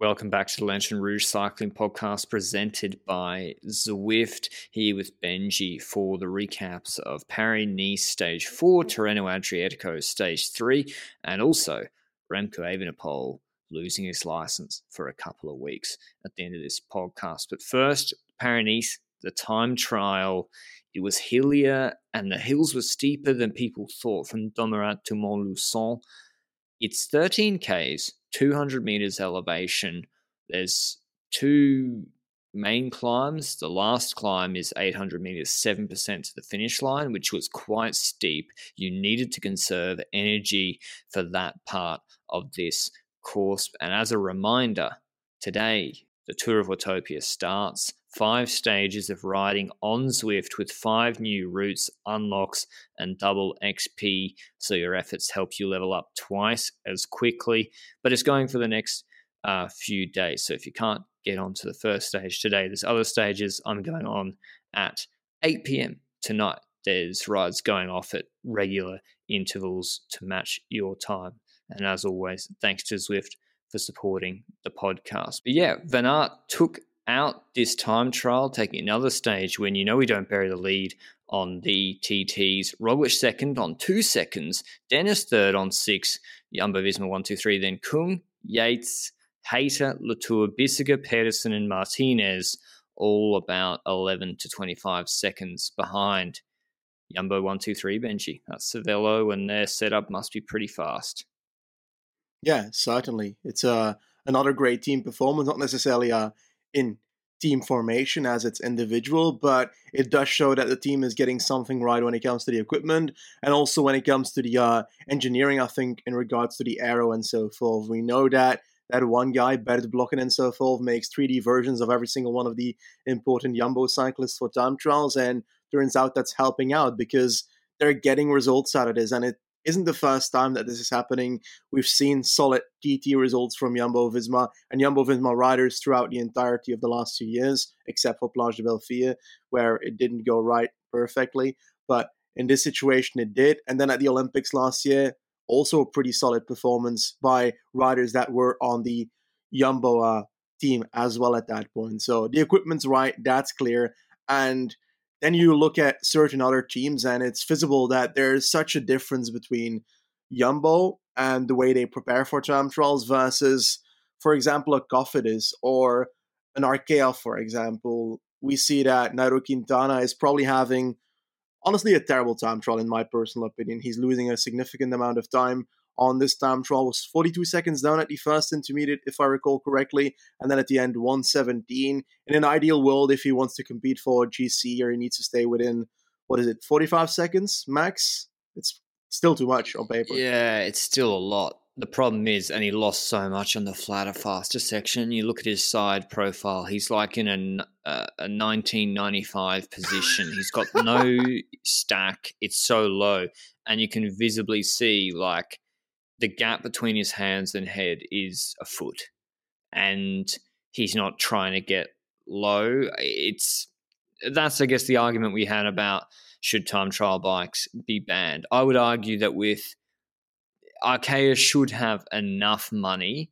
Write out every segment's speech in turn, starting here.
Welcome back to the Lanterne Rouge Cycling Podcast presented by Zwift. Here with Benji for the recaps of Paris Nice Stage 4, Tirreno Adriatico Stage 3, and also Remco Evenepoel losing his license for a couple of weeks at the end of this podcast. But first, Paris Nice, the time trial. It was hillier and the hills were steeper than people thought from Domérat to Montluçon. It's 13 Ks, 200 meters elevation. There's two main climbs. The last climb is 800 meters, 7% to the finish line, which was quite steep. You needed to conserve energy for that part of this course. And as a reminder, today the Tour of Watopia starts. Five stages of riding on Zwift with five new routes, unlocks, and double XP. So your efforts help you level up twice as quickly. But it's going for the next uh, few days. So if you can't get onto the first stage today, there's other stages. I'm going on at 8 p.m. tonight. There's rides going off at regular intervals to match your time. And as always, thanks to Zwift for supporting the podcast. But yeah, Van Aert took out this time trial, taking another stage when you know we don't bury the lead on the TTs. Roglic second on two seconds, Dennis third on six, Jumbo Visma one, two, three, then Kung, Yates, Hayter, Latour, Bissegger, Pedersen, and Martinez, all about 11 to 25 seconds behind. Jumbo one, two, three, Benji. That's Cervelo, and their setup must be pretty fast. Yeah, certainly. It's uh, another great team performance, not necessarily uh, in team formation as it's individual, but it does show that the team is getting something right when it comes to the equipment and also when it comes to the uh, engineering, I think, in regards to the aero and so forth. We know that that one guy, Bert Blocken and so forth, makes 3D versions of every single one of the important Jumbo cyclists for time trials, and turns out that's helping out because they're getting results out of this, and it isn't the first time that this is happening. We've seen solid GT results from Jumbo Visma and Jumbo Visma riders throughout the entirety of the last two years, except for Planche des Belles Filles, where it didn't go right perfectly. But in this situation, it did. And then at the Olympics last year, also a pretty solid performance by riders that were on the Jumbo uh, team as well at that point. So the equipment's right, that's clear. And then you look at certain other teams, and it's visible that there's such a difference between Jumbo and the way they prepare for time trials versus, for example, a Cofidis or an Arkea, for example. We see that Nairo Quintana is probably having, honestly, a terrible time trial, in my personal opinion. He's losing a significant amount of time on this time trial was 42 seconds down at the first intermediate, if I recall correctly, and then at the end 117. In an ideal world, if he wants to compete for GC or he needs to stay within what is it, 45 seconds max? It's still too much on paper. Yeah, it's still a lot. The problem is, and he lost so much on the flatter, faster section. You look at his side profile; he's like in a uh, a 1995 position. He's got no stack; it's so low, and you can visibly see like the gap between his hands and head is a foot, and he's not trying to get low. It's that's I guess the argument we had about should time trial bikes be banned. I would argue that with Arkea should have enough money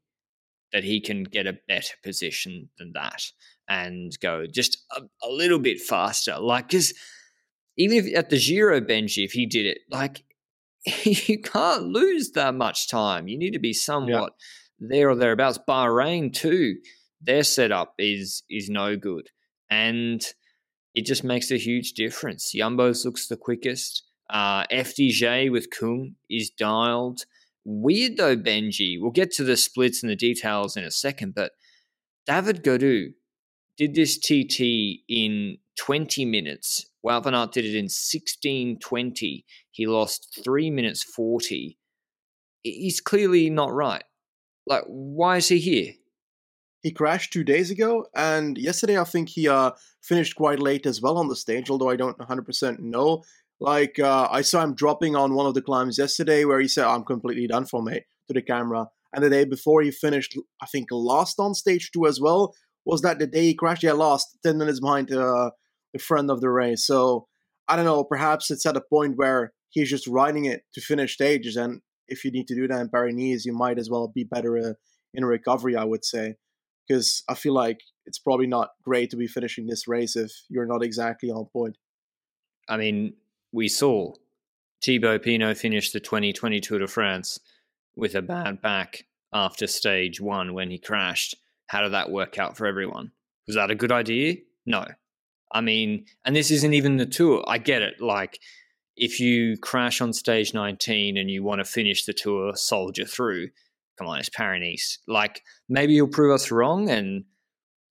that he can get a better position than that and go just a, a little bit faster. Like, because even if at the Giro Benji, if he did it, like you can't lose that much time. You need to be somewhat yeah. there or thereabouts. Bahrain too, their setup is is no good, and it just makes a huge difference. Jumbo's looks the quickest. Uh, FDJ with Kung is dialed. Weird though, Benji. We'll get to the splits and the details in a second, but David Gaudu did this TT in 20 minutes. Aert did it in 16.20. He lost 3 minutes 40. He's clearly not right. Like, why is he here? He crashed two days ago, and yesterday I think he uh, finished quite late as well on the stage, although I don't 100% know. Like, uh, I saw him dropping on one of the climbs yesterday where he said, I'm completely done for, mate, to the camera. And the day before he finished, I think, last on stage two as well. Was that the day he crashed? Yeah, last, 10 minutes behind uh, the friend of the race. So, I don't know, perhaps it's at a point where he's just riding it to finish stages. And if you need to do that in Paris, you might as well be better uh, in recovery, I would say because I feel like it's probably not great to be finishing this race if you're not exactly on point. I mean, we saw Thibaut Pinot finish the 2020 Tour de France with a bad back after stage one when he crashed. How did that work out for everyone? Was that a good idea? No. I mean, and this isn't even the tour. I get it. Like, if you crash on stage 19 and you want to finish the tour, soldier through, come on, it's Paris Like maybe you'll prove us wrong and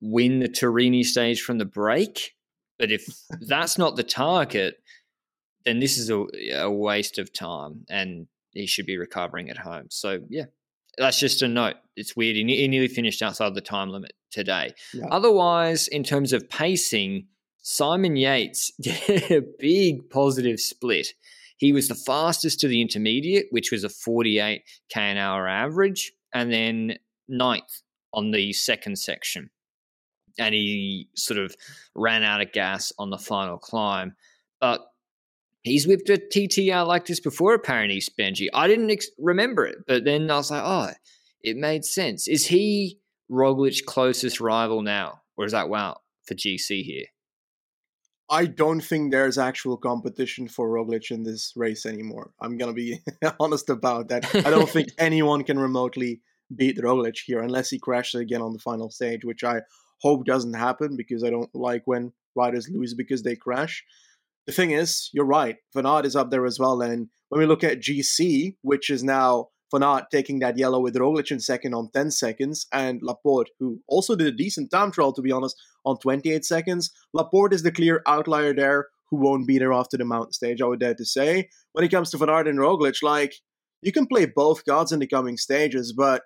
win the Turini stage from the break. But if that's not the target, then this is a, a, waste of time and he should be recovering at home. So, yeah, that's just a note. It's weird. He, he nearly finished outside the time limit today. Yeah. Otherwise, in terms of pacing, Simon Yates did a big positive split. He was the fastest to the intermediate, which was a 48 k an hour average, and then ninth on the second section. And he sort of ran out of gas on the final climb. But he's whipped a TTR like this before, apparently, Benji. I didn't ex- remember it, but then I was like, oh, it made sense. Is he Roglic's closest rival now? Or is that wow for GC here? I don't think there's actual competition for Roglic in this race anymore. I'm gonna be honest about that. I don't think anyone can remotely beat Roglic here unless he crashes again on the final stage, which I hope doesn't happen because I don't like when riders lose because they crash. The thing is, you're right. Van Aert is up there as well, and when we look at GC, which is now Van Aert taking that yellow with Roglic in second on 10 seconds, and Laporte, who also did a decent time trial, to be honest, on 28 seconds. Laporte is the clear outlier there who won't be there after the mountain stage, I would dare to say. When it comes to Van and Roglic, like, you can play both gods in the coming stages, but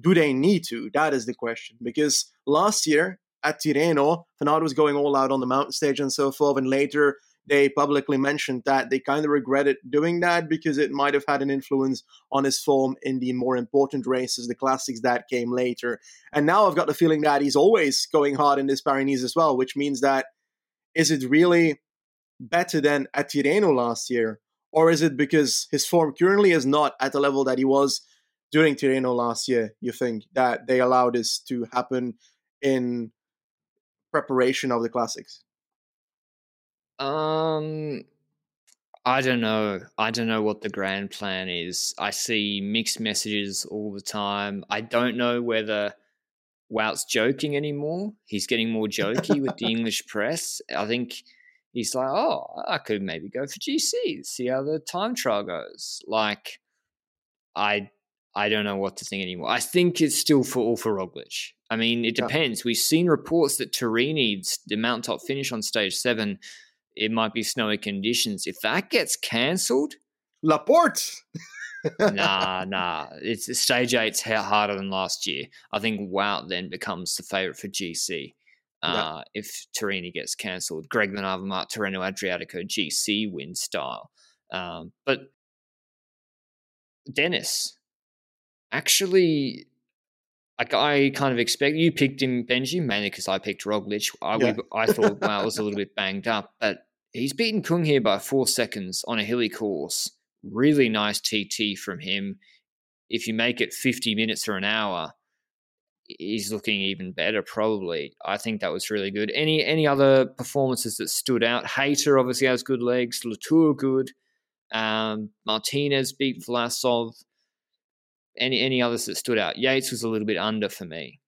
do they need to? That is the question. Because last year at Tirreno, Van was going all out on the mountain stage and so forth, and later they publicly mentioned that they kind of regretted doing that because it might have had an influence on his form in the more important races, the classics that came later. And now I've got the feeling that he's always going hard in this Paris as well, which means that is it really better than at Tirreno last year? Or is it because his form currently is not at the level that he was during Tirreno last year, you think, that they allowed this to happen in preparation of the classics? Um, I don't know. I don't know what the grand plan is. I see mixed messages all the time. I don't know whether Wout's joking anymore. He's getting more jokey with the English press. I think he's like, oh, I could maybe go for GC, see how the time trial goes. Like, I I don't know what to think anymore. I think it's still for all for Roglic. I mean, it depends. We've seen reports that Turini, the mountaintop finish on stage seven, it might be snowy conditions. If that gets cancelled, Laporte. nah, nah. It's stage eight's harder than last year. I think Wout then becomes the favourite for GC. Uh, If Turini gets cancelled, Greg Van Avermaet, Tirreno Adriatico, GC win style. Um, but Dennis, actually, like I kind of expect you picked him Benji mainly because I picked Roglic. I yeah. we, I thought Wout was a little bit banged up, but he's beaten Kung here by four seconds on a hilly course. Really nice TT from him. If you make it 50 minutes or an hour, he's looking even better probably. I think that was really good. Any any other performances that stood out? Hayter obviously has good legs. Latour good. Um, Martinez beat Vlasov. Any any others that stood out? Yates was a little bit under for me.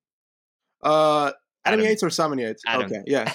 Uh, Adam, Adam Yates or Simon Yates? Adam. Okay, yeah.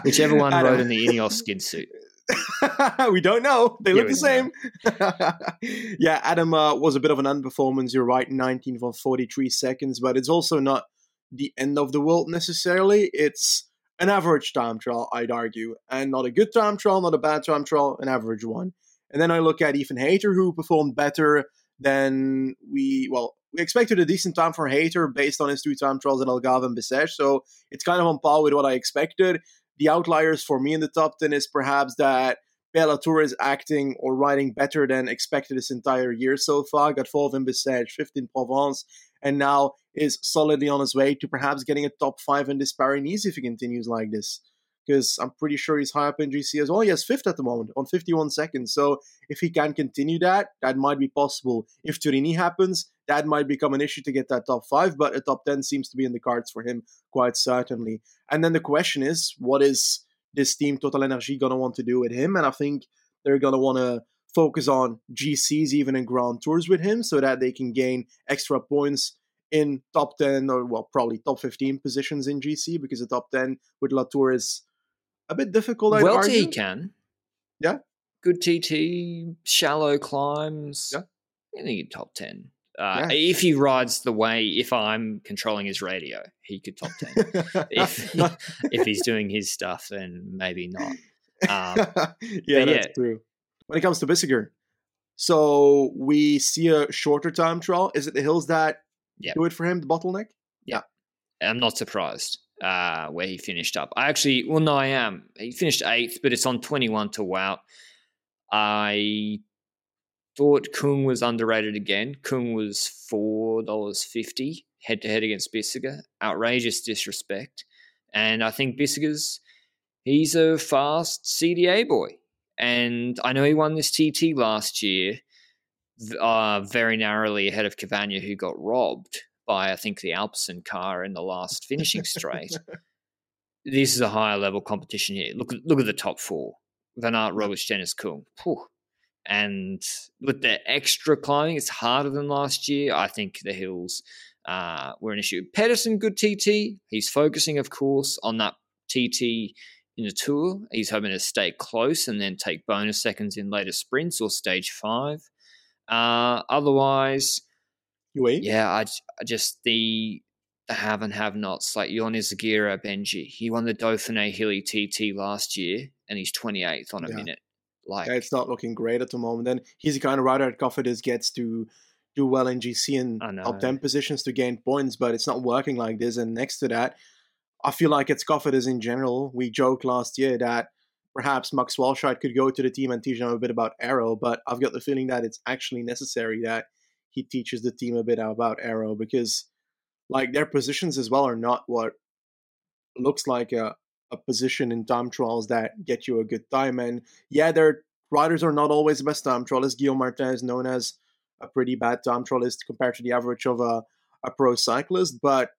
Whichever one Adam. rode in the Ineos skid suit. we don't know. They look the same. yeah, Adam uh, was a bit of an underperformance. You're right, 19 for 43 seconds, but it's also not the end of the world necessarily. It's an average time trial, I'd argue, and not a good time trial, not a bad time trial, an average one. And then I look at Ethan Hayter, who performed better than we, well, we expected a decent time for Hayter based on his two time trials at Algarve and Bessèges, so it's kind of on par with what I expected. The outliers for me in the top 10 is perhaps that Pierre Latour is acting or riding better than expected this entire year so far. Got in Bessèges, fifth in Provence, and now is solidly on his way to perhaps getting a top five in this Paris if he continues like this because I'm pretty sure he's high up in GC as well. He has fifth at the moment on 51 seconds. So if he can continue that, that might be possible. If Turini happens, that might become an issue to get that top five, but a top 10 seems to be in the cards for him quite certainly. And then the question is, what is this team Total Energy going to want to do with him? And I think they're going to want to focus on GCs even in Grand Tours with him so that they can gain extra points in top 10 or well probably top 15 positions in GC because the top 10 with Latour is a bit difficult. I'd well, argue. he can. Yeah. Good TT, shallow climbs. Yeah. I think top ten. Uh, Yeah. If he rides the way, if I'm controlling his radio, he could top ten. if if he's doing his stuff, then maybe not. Um, yeah, that's yeah. true. When it comes to Bissegger, so we see a shorter time trial. Is it the hills that Yep. do it for him, the bottleneck? Yeah. I'm not surprised uh, where he finished up. I actually, well, no, I am. He finished eighth, but it's on 21 to Wout. I thought Kung was underrated again. Kung was $4.50 head to head against Bissegger. Outrageous disrespect. And I think Bissegger's, he's a fast CDA boy. And I know he won this TT last year uh, very narrowly ahead of Cavagna, who got robbed by, I think, the Alpecin car in the last finishing straight. this is a higher level competition here. Look, at- look at the top four: Van Aert, Roglic, Dennis Kung. Phew. And with the extra climbing, it's harder than last year. I think the hills uh, were an issue. Pedersen, good TT. He's focusing, of course, on that TT in the tour. He's hoping to stay close and then take bonus seconds in later sprints or stage five. Uh, otherwise, Yeah, I just the the have and have nots like Ion Izagirre Benji. He won the Dauphiné Hilly TT last year, and he's 28th on a Yeah. minute. Like, Yeah, it's not looking great at the moment. And he's the kind of rider that Cofidis gets to do well in GC and I top 10 positions to gain points, but it's not working like this. And next to that, I feel like it's Cofidis in general. We joked last year that perhaps Max Walscheid could go to the team and teach them a bit about aero, but I've got the feeling that it's actually necessary that he teaches the team a bit about aero because like their positions as well are not what looks like a, a position in time trials that get you a good time. And yeah, their riders are not always the best time trialists. Guillaume Martin is known as a pretty bad time trialist compared to the average of a, a pro cyclist, but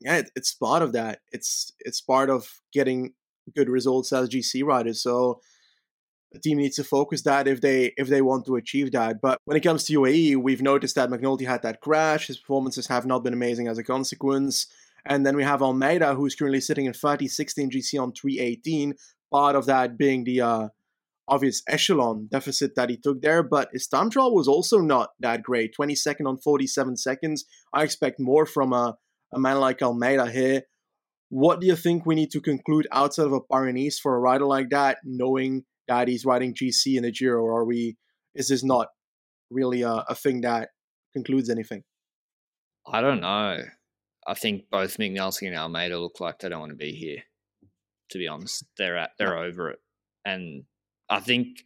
yeah, it, it's part of that. It's it's part of getting good results as GC riders. So the team needs to focus that if they if they want to achieve that. But when it comes to UAE, we've noticed that McNulty had that crash. His performances have not been amazing as a consequence. And then we have Almeida, who's currently sitting in 30, 16 GC on 318. Part of that being the uh, obvious echelon deficit that he took there. But his time trial was also not that great 22nd on 47 seconds. I expect more from a, a man like Almeida here. What do you think we need to conclude outside of a Paris for a rider like that, knowing that he's riding GC in the Giro? Or are we, is this not really a, a thing that concludes anything? I don't know. I think both McNulty and Almeida look like they don't want to be here. To be honest, they're at, they're over it, and I think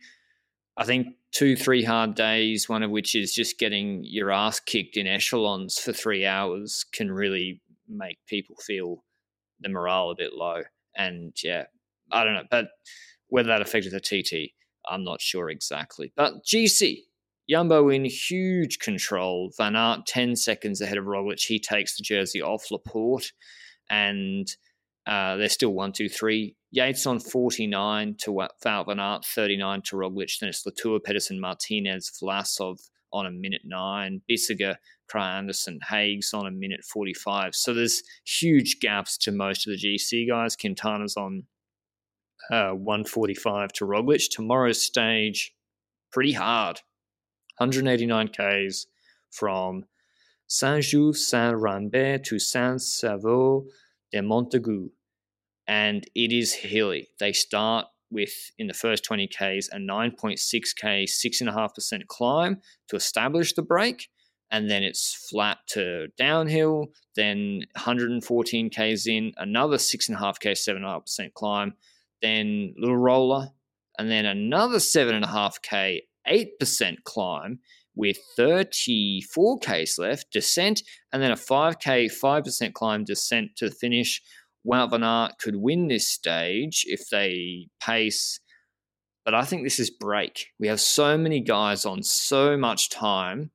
I think two three hard days, one of which is just getting your ass kicked in echelons for three hours, can really make people feel the morale a bit low. And yeah, I don't know, but whether that affected the TT, I'm not sure exactly. But GC, Jumbo in huge control. Van Aert 10 seconds ahead of Roglic. He takes the jersey off Laporte. And uh, they're still 1 2 3. Yates on 49 to Val Van Aert, 39 to Roglic. Then it's Latour, Pedersen, Martinez, Vlasov on a minute 9. Bissegger, Kragh Andersen, Hagues on a minute 45. So there's huge gaps to most of the GC guys. Quintana's on uh, 145 to Roglic. Tomorrow's stage, pretty hard. 189 Ks from Saint-Just, Saint-Rambert to Saint-Savot de Montaigu. And it is hilly. They start with, in the first 20 Ks, a 9.6K, 6.5% climb to establish the break. and then it's flat to downhill, then 114 k's in, another 6.5k, 7.5% climb, then little roller, and then another 7.5k, 8% climb with 34 k's left, descent, and then a 5k, 5% climb descent to finish. Wout van Aert could win this stage if they pace, but I think this is break. We have so many guys on so much time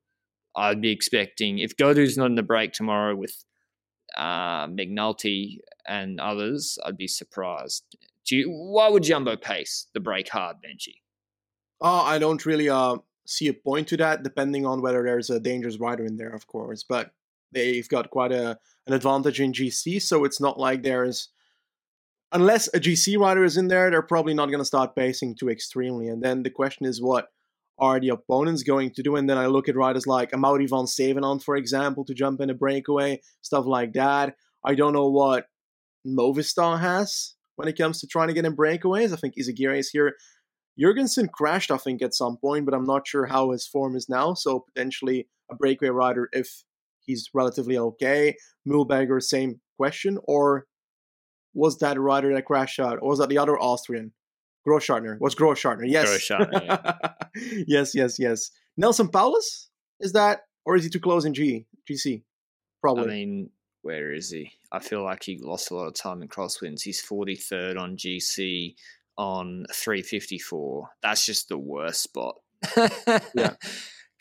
I'd be expecting if Gaudu's not in the break tomorrow with uh, McNulty and others, I'd be surprised. Do you, why would Jumbo pace the break hard, Benji? Oh, I don't really uh, see a point to that, depending on whether there's a dangerous rider in there, of course. But they've got quite a an advantage in GC, so it's not like there's unless a GC rider is in there, they're probably not going to start pacing too extremely. And then the question is, what are the opponents going to do? And then I look at riders like Amaury Vansevenant, for example, to jump in a breakaway, stuff like that. I don't know what Movistar has when it comes to trying to get in breakaways. I think Izagirre is here. Jorgenson crashed, I think, at some point, but I'm not sure how his form is now. So potentially a breakaway rider if he's relatively okay. Mühlberger, same question. Or was that rider that crashed out? Or was that the other Austrian? Grossschartner. Was Grossschartner? Yes. Grossschartner, yeah. yes, yes, yes. Nelson Powless? Is that, or is he too close in G, GC? Probably. I mean, where is he? I feel like he lost a lot of time in crosswinds. He's 43rd on GC on 354. That's just the worst spot. yeah.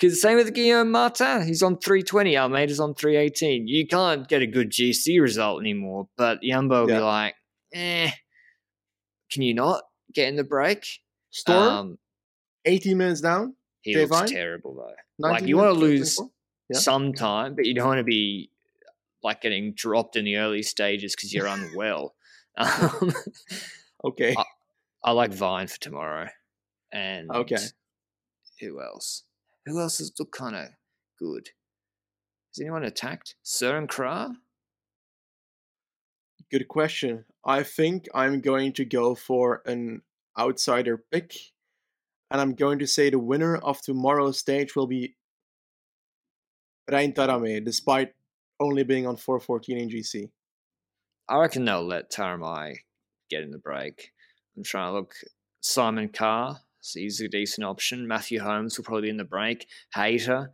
Because same with Guillaume Martin. He's on 320. Almeida's on 318. You can't get a good GC result anymore. But Jumbo will yeah. be like, eh, can you not? get in the break. Storm, um, 18 minutes down. He looks fine. terrible though. Like you want to lose yeah. some time, but you don't want to be like getting dropped in the early stages because you're unwell. Um, okay. I, I, like Vine for tomorrow, and okay. Who else? Who else has looked kind of good? Has anyone attacked Søren Kragh? Good question. I think I'm going to go for an outsider pick. And I'm going to say the winner of tomorrow's stage will be Rein Taaramäe, despite only being on 414 in GC. I reckon they'll let Taaramäe get in the break. I'm trying to look. Simon Carr, so he's a decent option. Matthew Holmes will probably be in the break. Hayter.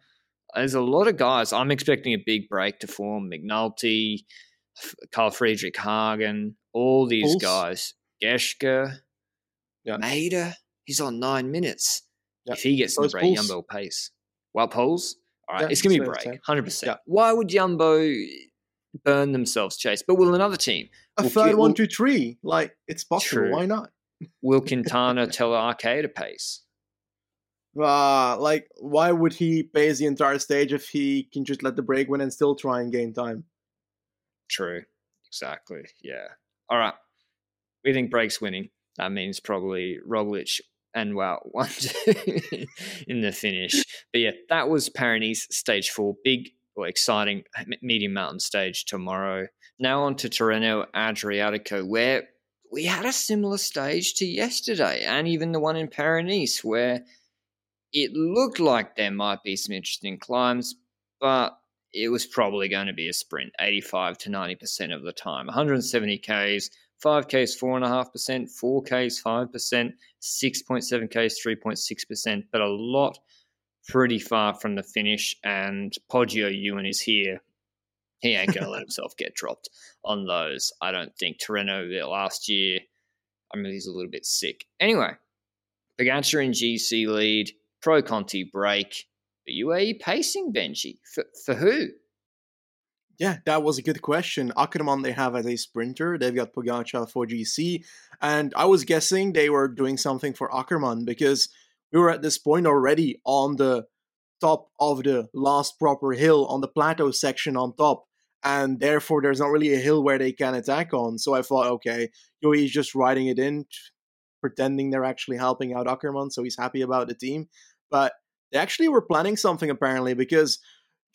There's a lot of guys. I'm expecting a big break to form. McNulty, Carl Fredrik Hagen, all these Pulse. guys. Geschke, yeah. He's on nine minutes. Yeah. If he gets so in the break, will pace. Well, Poles, all right, yeah, it's going to be a break, 100%. Why would Jumbo burn themselves, Chase? But will another team? A will third one, two, three. Like, it's possible. True. Why not? will Quintana tell Arkea to pace? Uh, like, why would he pace the entire stage if he can just let the break win and still try and gain time? True. Exactly. Yeah. All right. We think breaks winning. That means probably Roglic and well, one in the finish. But yeah, that was Paris stage four. Big or exciting uh, medium mountain stage tomorrow. Now on to Tirreno Adriatico, where we had a similar stage to yesterday, and even the one in Paris, where it looked like there might be some interesting climbs, but it was probably going to be a sprint 85 to 90% of the time. 170 Ks, 5Ks 4.5%, 4Ks 5%, 6.7Ks 3.6%, but a lot pretty far from the finish. And Poggio Ewan is here. He ain't going to let himself get dropped on those. I don't think Tirreno last year, I mean, he's a little bit sick. Anyway, Pogacar in GC lead, Pro Conti break. UAE pacing, Benji? For, for who? Yeah, that was a good question. Ackermann they have as a sprinter. They've got Pogacar for GC. And I was guessing they were doing something for Ackermann because we were at this point already on the top of the last proper hill on the plateau section on top. And therefore, there's not really a hill where they can attack on. So I thought, okay, UAE is just riding it in, pretending they're actually helping out Ackermann. So he's happy about the team. But they actually were planning something apparently because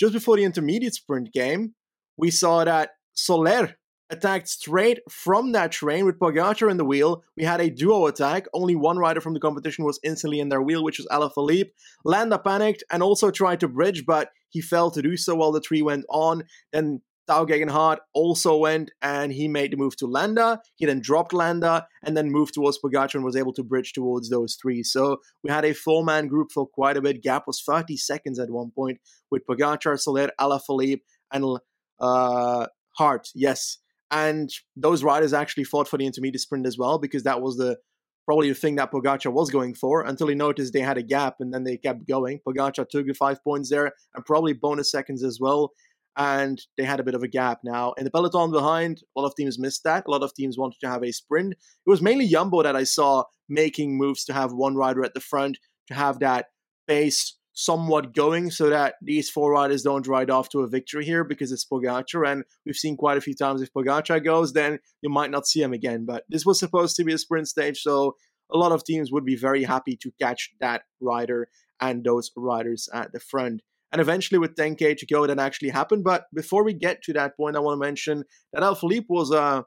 just before the intermediate sprint game, we saw that Soler attacked straight from that train with Pogacar in the wheel. We had a duo attack. Only one rider from the competition was instantly in their wheel, which was Alaphilippe. Landa panicked and also tried to bridge, but he failed to do so while the tree went on. Then Tao Geoghegan Hart also went and he made the move to Landa. He then dropped Landa and then moved towards Pogacar and was able to bridge towards those three. So we had a four man group for quite a bit. Gap was 30 seconds at one point with Pogacar, Soler, Alaphilippe, and uh, Hart. Yes. And those riders actually fought for the intermediate sprint as well because that was the probably the thing that Pogacar was going for until he noticed they had a gap and then they kept going. Pogacar took the five points there and probably bonus seconds as well and they had a bit of a gap now. In the peloton behind, a lot of teams missed that. A lot of teams wanted to have a sprint. It was mainly Jumbo that I saw making moves to have one rider at the front to have that pace somewhat going so that these four riders don't ride off to a victory here because it's Pogacar. And we've seen quite a few times if Pogacar goes, then you might not see him again. But this was supposed to be a sprint stage, so a lot of teams would be very happy to catch that rider and those riders at the front and eventually with 10k to go that actually happened but before we get to that point i want to mention that Alaphilippe was uh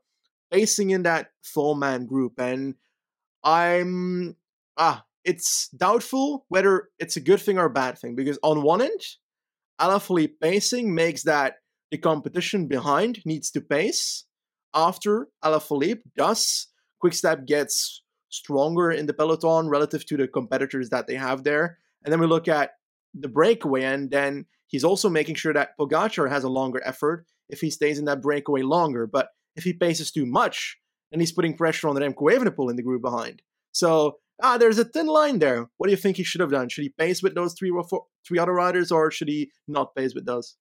facing in that four man group and i'm ah it's doubtful whether it's a good thing or a bad thing because on one end Alaphilippe pacing makes that the competition behind needs to pace after Alaphilippe does Quickstep gets stronger in the peloton relative to the competitors that they have there and then we look at the breakaway, and then he's also making sure that Pogacar has a longer effort if he stays in that breakaway longer. But if he paces too much, then he's putting pressure on the Remco Evenepoel in the group behind. So ah, there's a thin line there. What do you think he should have done? Should he pace with those three or four, three other riders, or should he not pace with those?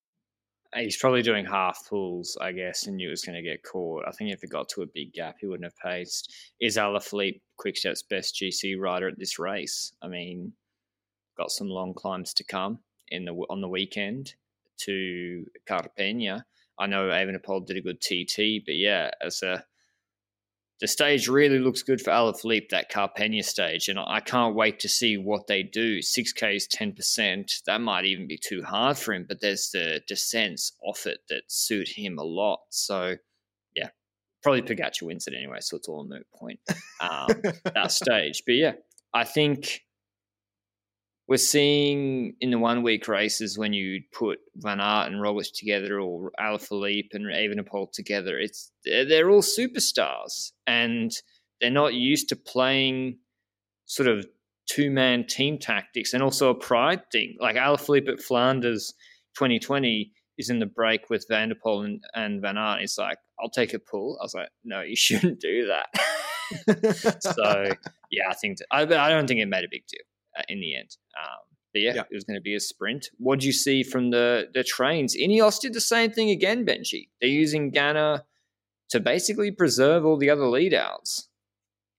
He's probably doing half pulls, I guess, and knew he was going to get caught. I think if it got to a big gap, he wouldn't have paced. Is Alaphilippe Quickstep's best GC rider at this race? I mean, got some long climbs to come in the on the weekend to Carpegna. I know Evenepoel did a good TT, but yeah, as a the stage really looks good for Alaphilippe, that Carpegna stage, and I can't wait to see what they do. 6K is 10%. That might even be too hard for him, but there's the descents off it that suit him a lot. So, yeah, probably Pogacar wins it anyway, so it's all a moot point, um, that stage. But yeah, I think we're seeing in the one week races when you put Van Aert and Roglic together or Alaphilippe and Evenepoel together, it's they're all superstars and they're not used to playing sort of two man team tactics and also a pride thing. Like Alaphilippe at Flanders 2020 is in the break with Van der Poel and, and Van Aert. It's like, I'll take a pull. I was like, no, you shouldn't do that. so yeah, I think I, I don't think it made a big deal in the end. Um, but yeah, yeah, it was going to be a sprint. What do you see from the the trains? Ineos did the same thing again, Benji. They're using Ganna to basically preserve all the other leadouts.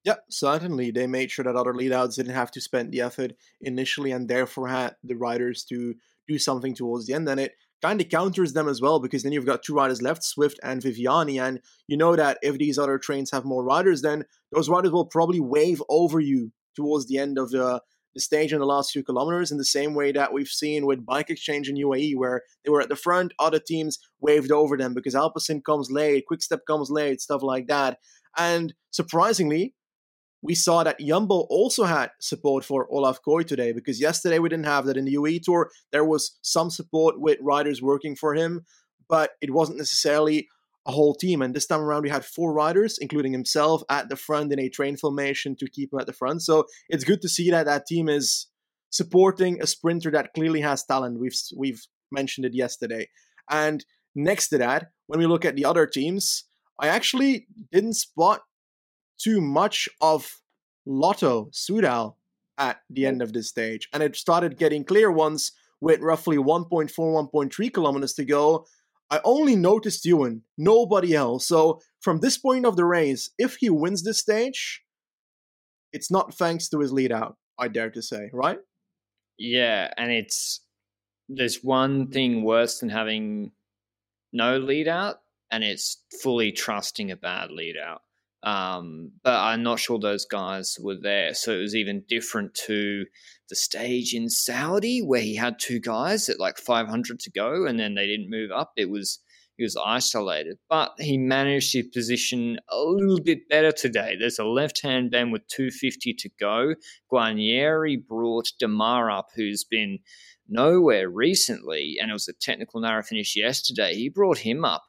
Yeah, certainly. They made sure that other leadouts didn't have to spend the effort initially and therefore had the riders to do something towards the end. And it kind of counters them as well because then you've got two riders left, Swift and Viviani. And you know that if these other trains have more riders, then those riders will probably wave over you towards the end of the the stage in the last few kilometers in the same way that we've seen with Bike Exchange in UAE, where they were at the front, other teams waved over them because Alpecin comes late, Quickstep comes late, stuff like that. And surprisingly, we saw that Jumbo also had support for Olav Kooij today because yesterday we didn't have that in the UAE Tour. There was some support with riders working for him, but it wasn't necessarily a whole team. And this time around, we had four riders, including himself, at the front in a train formation to keep him at the front. So it's good to see that that team is supporting a sprinter that clearly has talent. We've we've mentioned it yesterday. And next to that, when we look at the other teams, I actually didn't spot too much of Lotto Soudal at the end of this stage. And it started getting clear once with roughly 1.4, 1.3 kilometers to go I only noticed Ewan, nobody else. So from this point of the race, if he wins this stage, it's not thanks to his lead out, I dare to say, right? Yeah, and it's there's one thing worse than having no lead out, and it's fully trusting a bad lead out. Um, but I'm not sure those guys were there. So it was even different to the stage in Saudi where he had two guys at like 500 to go and then they didn't move up. It was he was isolated, but he managed his position a little bit better today. There's a left hand bend with 250 to go. Guarnieri brought Démare up, who's been nowhere recently, and it was a technical narrow finish yesterday. He brought him up,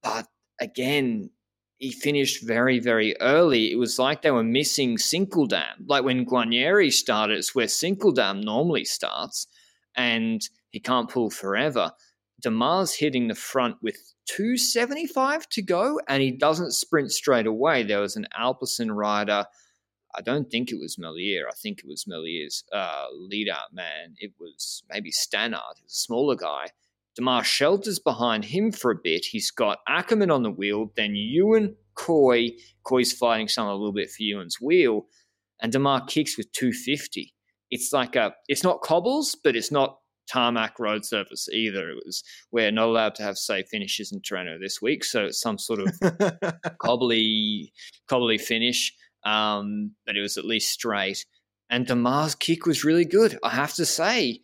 but again, he finished very, very early. It was like they were missing Sinkeldam. Like when Guarnieri started, it's where Sinkeldam normally starts, and he can't pull forever. Démare's hitting the front with 275 to go, and he doesn't sprint straight away. There was an Alpecin rider. I don't think it was Merlier. I think it was Merlier's uh, leader man. It was maybe Stannard, a smaller guy Démare shelters behind him for a bit. He's got Ackermann on the wheel, then Ewan, Kooij. Kooij's fighting something a little bit for Ewan's wheel, and Démare kicks with 250. It's like a, it's not cobbles, but it's not tarmac road surface either. It was we're not allowed to have safe finishes in Tirreno this week, so it's some sort of cobbly, cobbly finish. Um, but it was at least straight. And Démare's kick was really good. I have to say,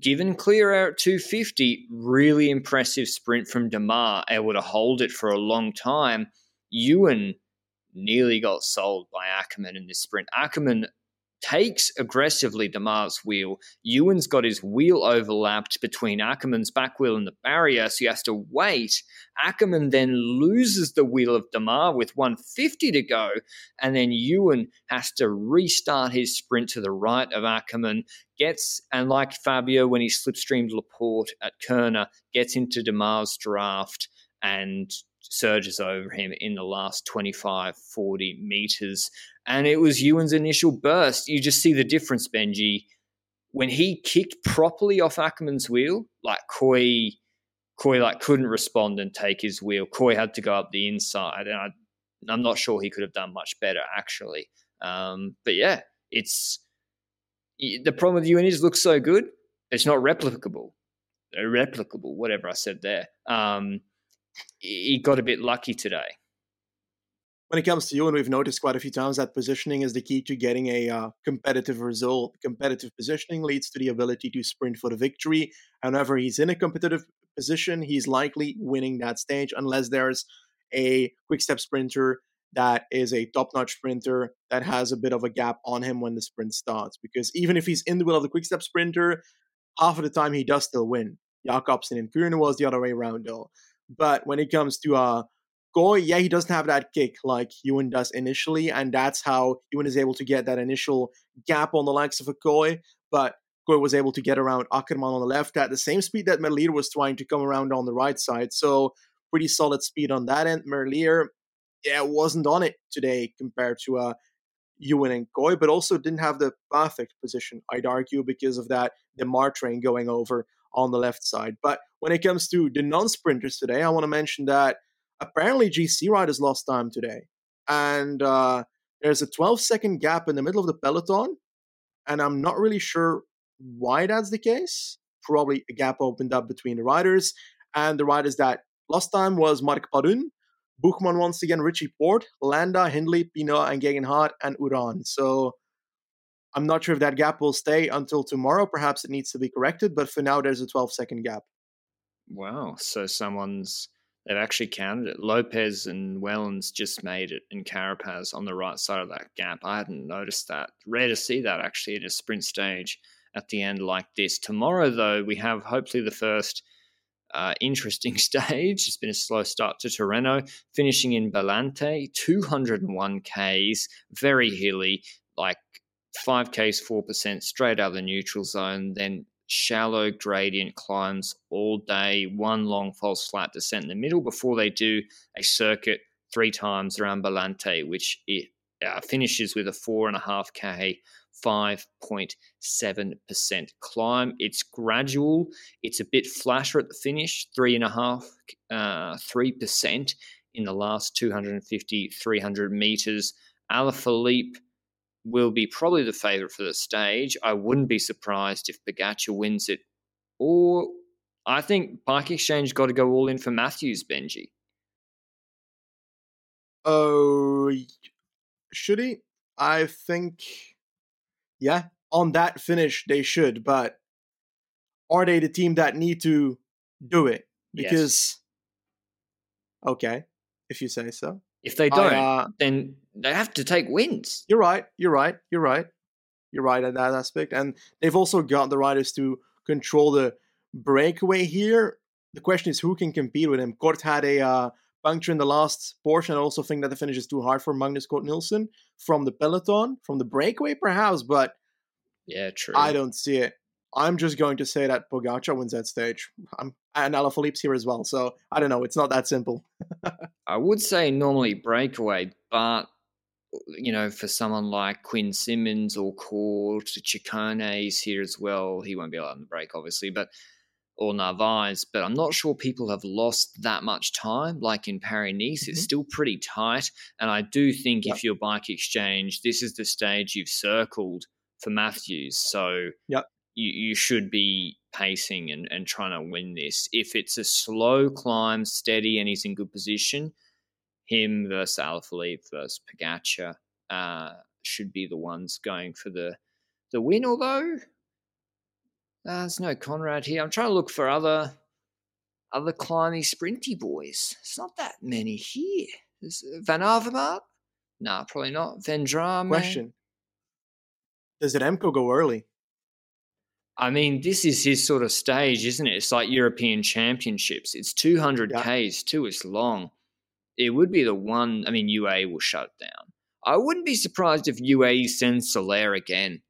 given clear at 250, really impressive sprint from Démare, able to hold it for a long time. Ewan nearly got sold by Ackermann in this sprint. Ackermann takes aggressively Démare's wheel. Ewan's got his wheel overlapped between Ackermann's back wheel and the barrier, so he has to wait. Ackermann then loses the wheel of Démare with 150 to go, and then Ewan has to restart his sprint to the right of Ackermann. Gets, and like Fabio when he slipstreamed Laporte at Kuurne, gets into Démare's draft and surges over him in the last 25, 40 meters. And it was Ewan's initial burst. You just see the difference, Benji. When he kicked properly off Ackermann's wheel, like Kooij, Kooij like couldn't respond and take his wheel. Kooij had to go up the inside, and I, am not sure he could have done much better actually. Um, but yeah, it's the problem with Ewan is looks so good, it's not replicable. Replicable, whatever I said there. Um, he got a bit lucky today. When it comes to you, and we've noticed quite a few times that positioning is the key to getting a uh, competitive result. Competitive positioning leads to the ability to sprint for the victory. However, he's in a competitive position, he's likely winning that stage unless there's a quick step sprinter that is a top notch sprinter that has a bit of a gap on him when the sprint starts. Because even if he's in the wheel of the quick step sprinter, half of the time he does still win. Jakobsen and Kuurne was the other way around though. But when it comes to uh, Kooij, yeah, he doesn't have that kick like Ewan does initially, and that's how Ewan is able to get that initial gap on the likes of a Kooij. But Kooij was able to get around Ackermann on the left at the same speed that Merlier was trying to come around on the right side. So pretty solid speed on that end. Merlier, yeah, wasn't on it today compared to uh, Ewan and Kooij, but also didn't have the perfect position, I'd argue, because of that Démare train going over on the left side. But when it comes to the non sprinters today, I want to mention that apparently GC riders lost time today. And uh, there's a 12 second gap in the middle of the peloton. And I'm not really sure why that's the case. Probably a gap opened up between the riders. And the riders that lost time was Mark Padun, Buchmann once again, Richie Porte, Landa, Hindley, Pinot, and Geoghegan Hart, and Uran. So I'm not sure if that gap will stay until tomorrow. Perhaps it needs to be corrected, but for now, there's a 12 second gap. Wow. So someone's, they've actually counted it. Lopez and Wellens just made it, and Carapaz on the right side of that gap. I hadn't noticed that. Rare to see that actually at a sprint stage at the end like this. Tomorrow, though, we have hopefully the first. Uh, interesting stage. It's been a slow start to Tirreno, finishing in Bellante, 201 Ks, very hilly, like 5Ks, 4% straight out of the neutral zone, then shallow gradient climbs all day, one long false flat descent in the middle before they do a circuit three times around Bellante, which it uh, finishes with a 4.5K, 5.7% climb. It's gradual, it's a bit flatter at the finish, 3.5, uh, 3% in the last 250, 300 meters. Alaphilippe will be probably the favourite for the stage. I wouldn't be surprised if Pogacar wins it. Or I think Bike Exchange got to go all in for Matthews, Benji. Oh, should he? I think, yeah, on that finish they should, but are they the team that need to do it? Because, yes. okay, if you say so. If they don't, I, uh, then they have to take wins. You're right. You're right. You're right. You're right at that aspect, and they've also got the riders to control the breakaway here. The question is who can compete with him. Cort had a uh, puncture in the last portion. I also think that the finish is too hard for Magnus Cort Nielsen from the peloton, from the breakaway perhaps, but yeah, true. I don't see it. I'm just going to say that Pogacar wins that stage. I'm, and Alaphilippe's here as well, so I don't know. It's not that simple. I would say normally breakaway, but you know, for someone like Quinn Simmons or Cort, Ciccone is here as well. He won't be allowed on the break, obviously, but or Narvaez, but I'm not sure people have lost that much time. Like in Paris Nice, mm-hmm. it's still pretty tight. And I do think yep. if you're bike exchange, this is the stage you've circled for Matthews. So yep. You, you should be pacing and, and trying to win this. If it's a slow climb, steady, and he's in good position, him versus Alaphilippe versus Pogacar uh, should be the ones going for the the win. Although uh, there's no Conrad here. I'm trying to look for other other climby sprinty boys. It's not that many here. There's Van Avermaet? Nah, probably not. Vendrame. Question. Does it go early? I mean, this is his sort of stage, isn't it? It's like European Championships. It's 200 yeah. Ks too. It's long it would be the one. I mean, UA will shut down. I wouldn't be surprised if UAE sends Soler again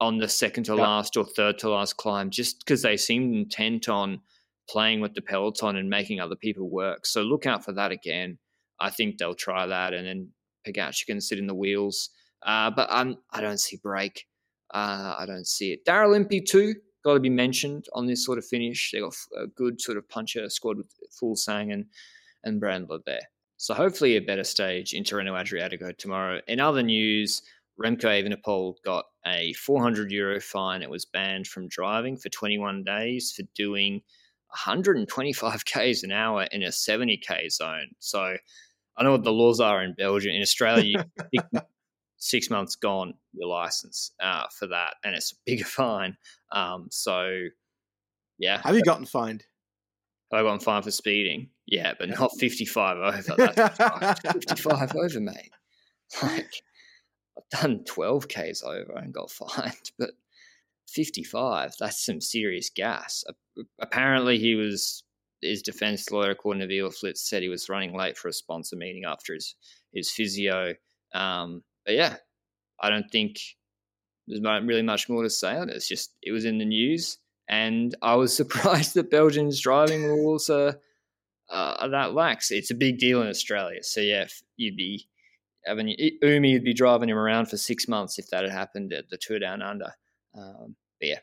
on the second to last or third to last climb, just because they seem intent on playing with the peloton and making other people work. So look out for that again. I think they'll try that, and then Pogacar can sit in the wheels. Uh, but I'm, I don't see break. Uh, I don't see it. Daryl Impey too got to be mentioned on this sort of finish. They got a good sort of puncher squad with Fuglsang and and Brandler there. So hopefully a better stage in Tirreno Adriatico tomorrow. In other news, Remco Evenepoel got a 400 euro fine. It was banned from driving for 21 days for doing 125 k's an hour in a 70 k zone. So I know what the laws are in Belgium. In Australia, six months gone your license uh, for that, and it's a bigger fine. Um, so yeah, have you gotten fined? I got fined for speeding. Yeah, but not 55 over. That's 55 over, mate. Like, I've done 12 Ks over and got fined, but 55, that's some serious gas. Apparently, he was, his defense lawyer, according to Wielerflits, said he was running late for a sponsor meeting after his, his physio. Um, but yeah, I don't think there's really much more to say on it. It's just, it was in the news. And I was surprised that Belgians driving rules are, uh, are that lax. It's a big deal in Australia. So yeah, you'd be having Oumi would be driving him around for six months if that had happened at the Tour Down Under. Um, but yeah,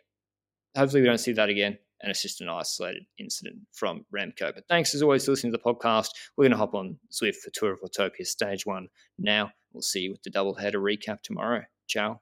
hopefully we don't see that again. And it's just an isolated incident from Remco. But thanks as always for listening to the podcast. We're going to hop on Zwift for Tour of Watopia Stage 1 now. We'll see you with the double header recap tomorrow. Ciao.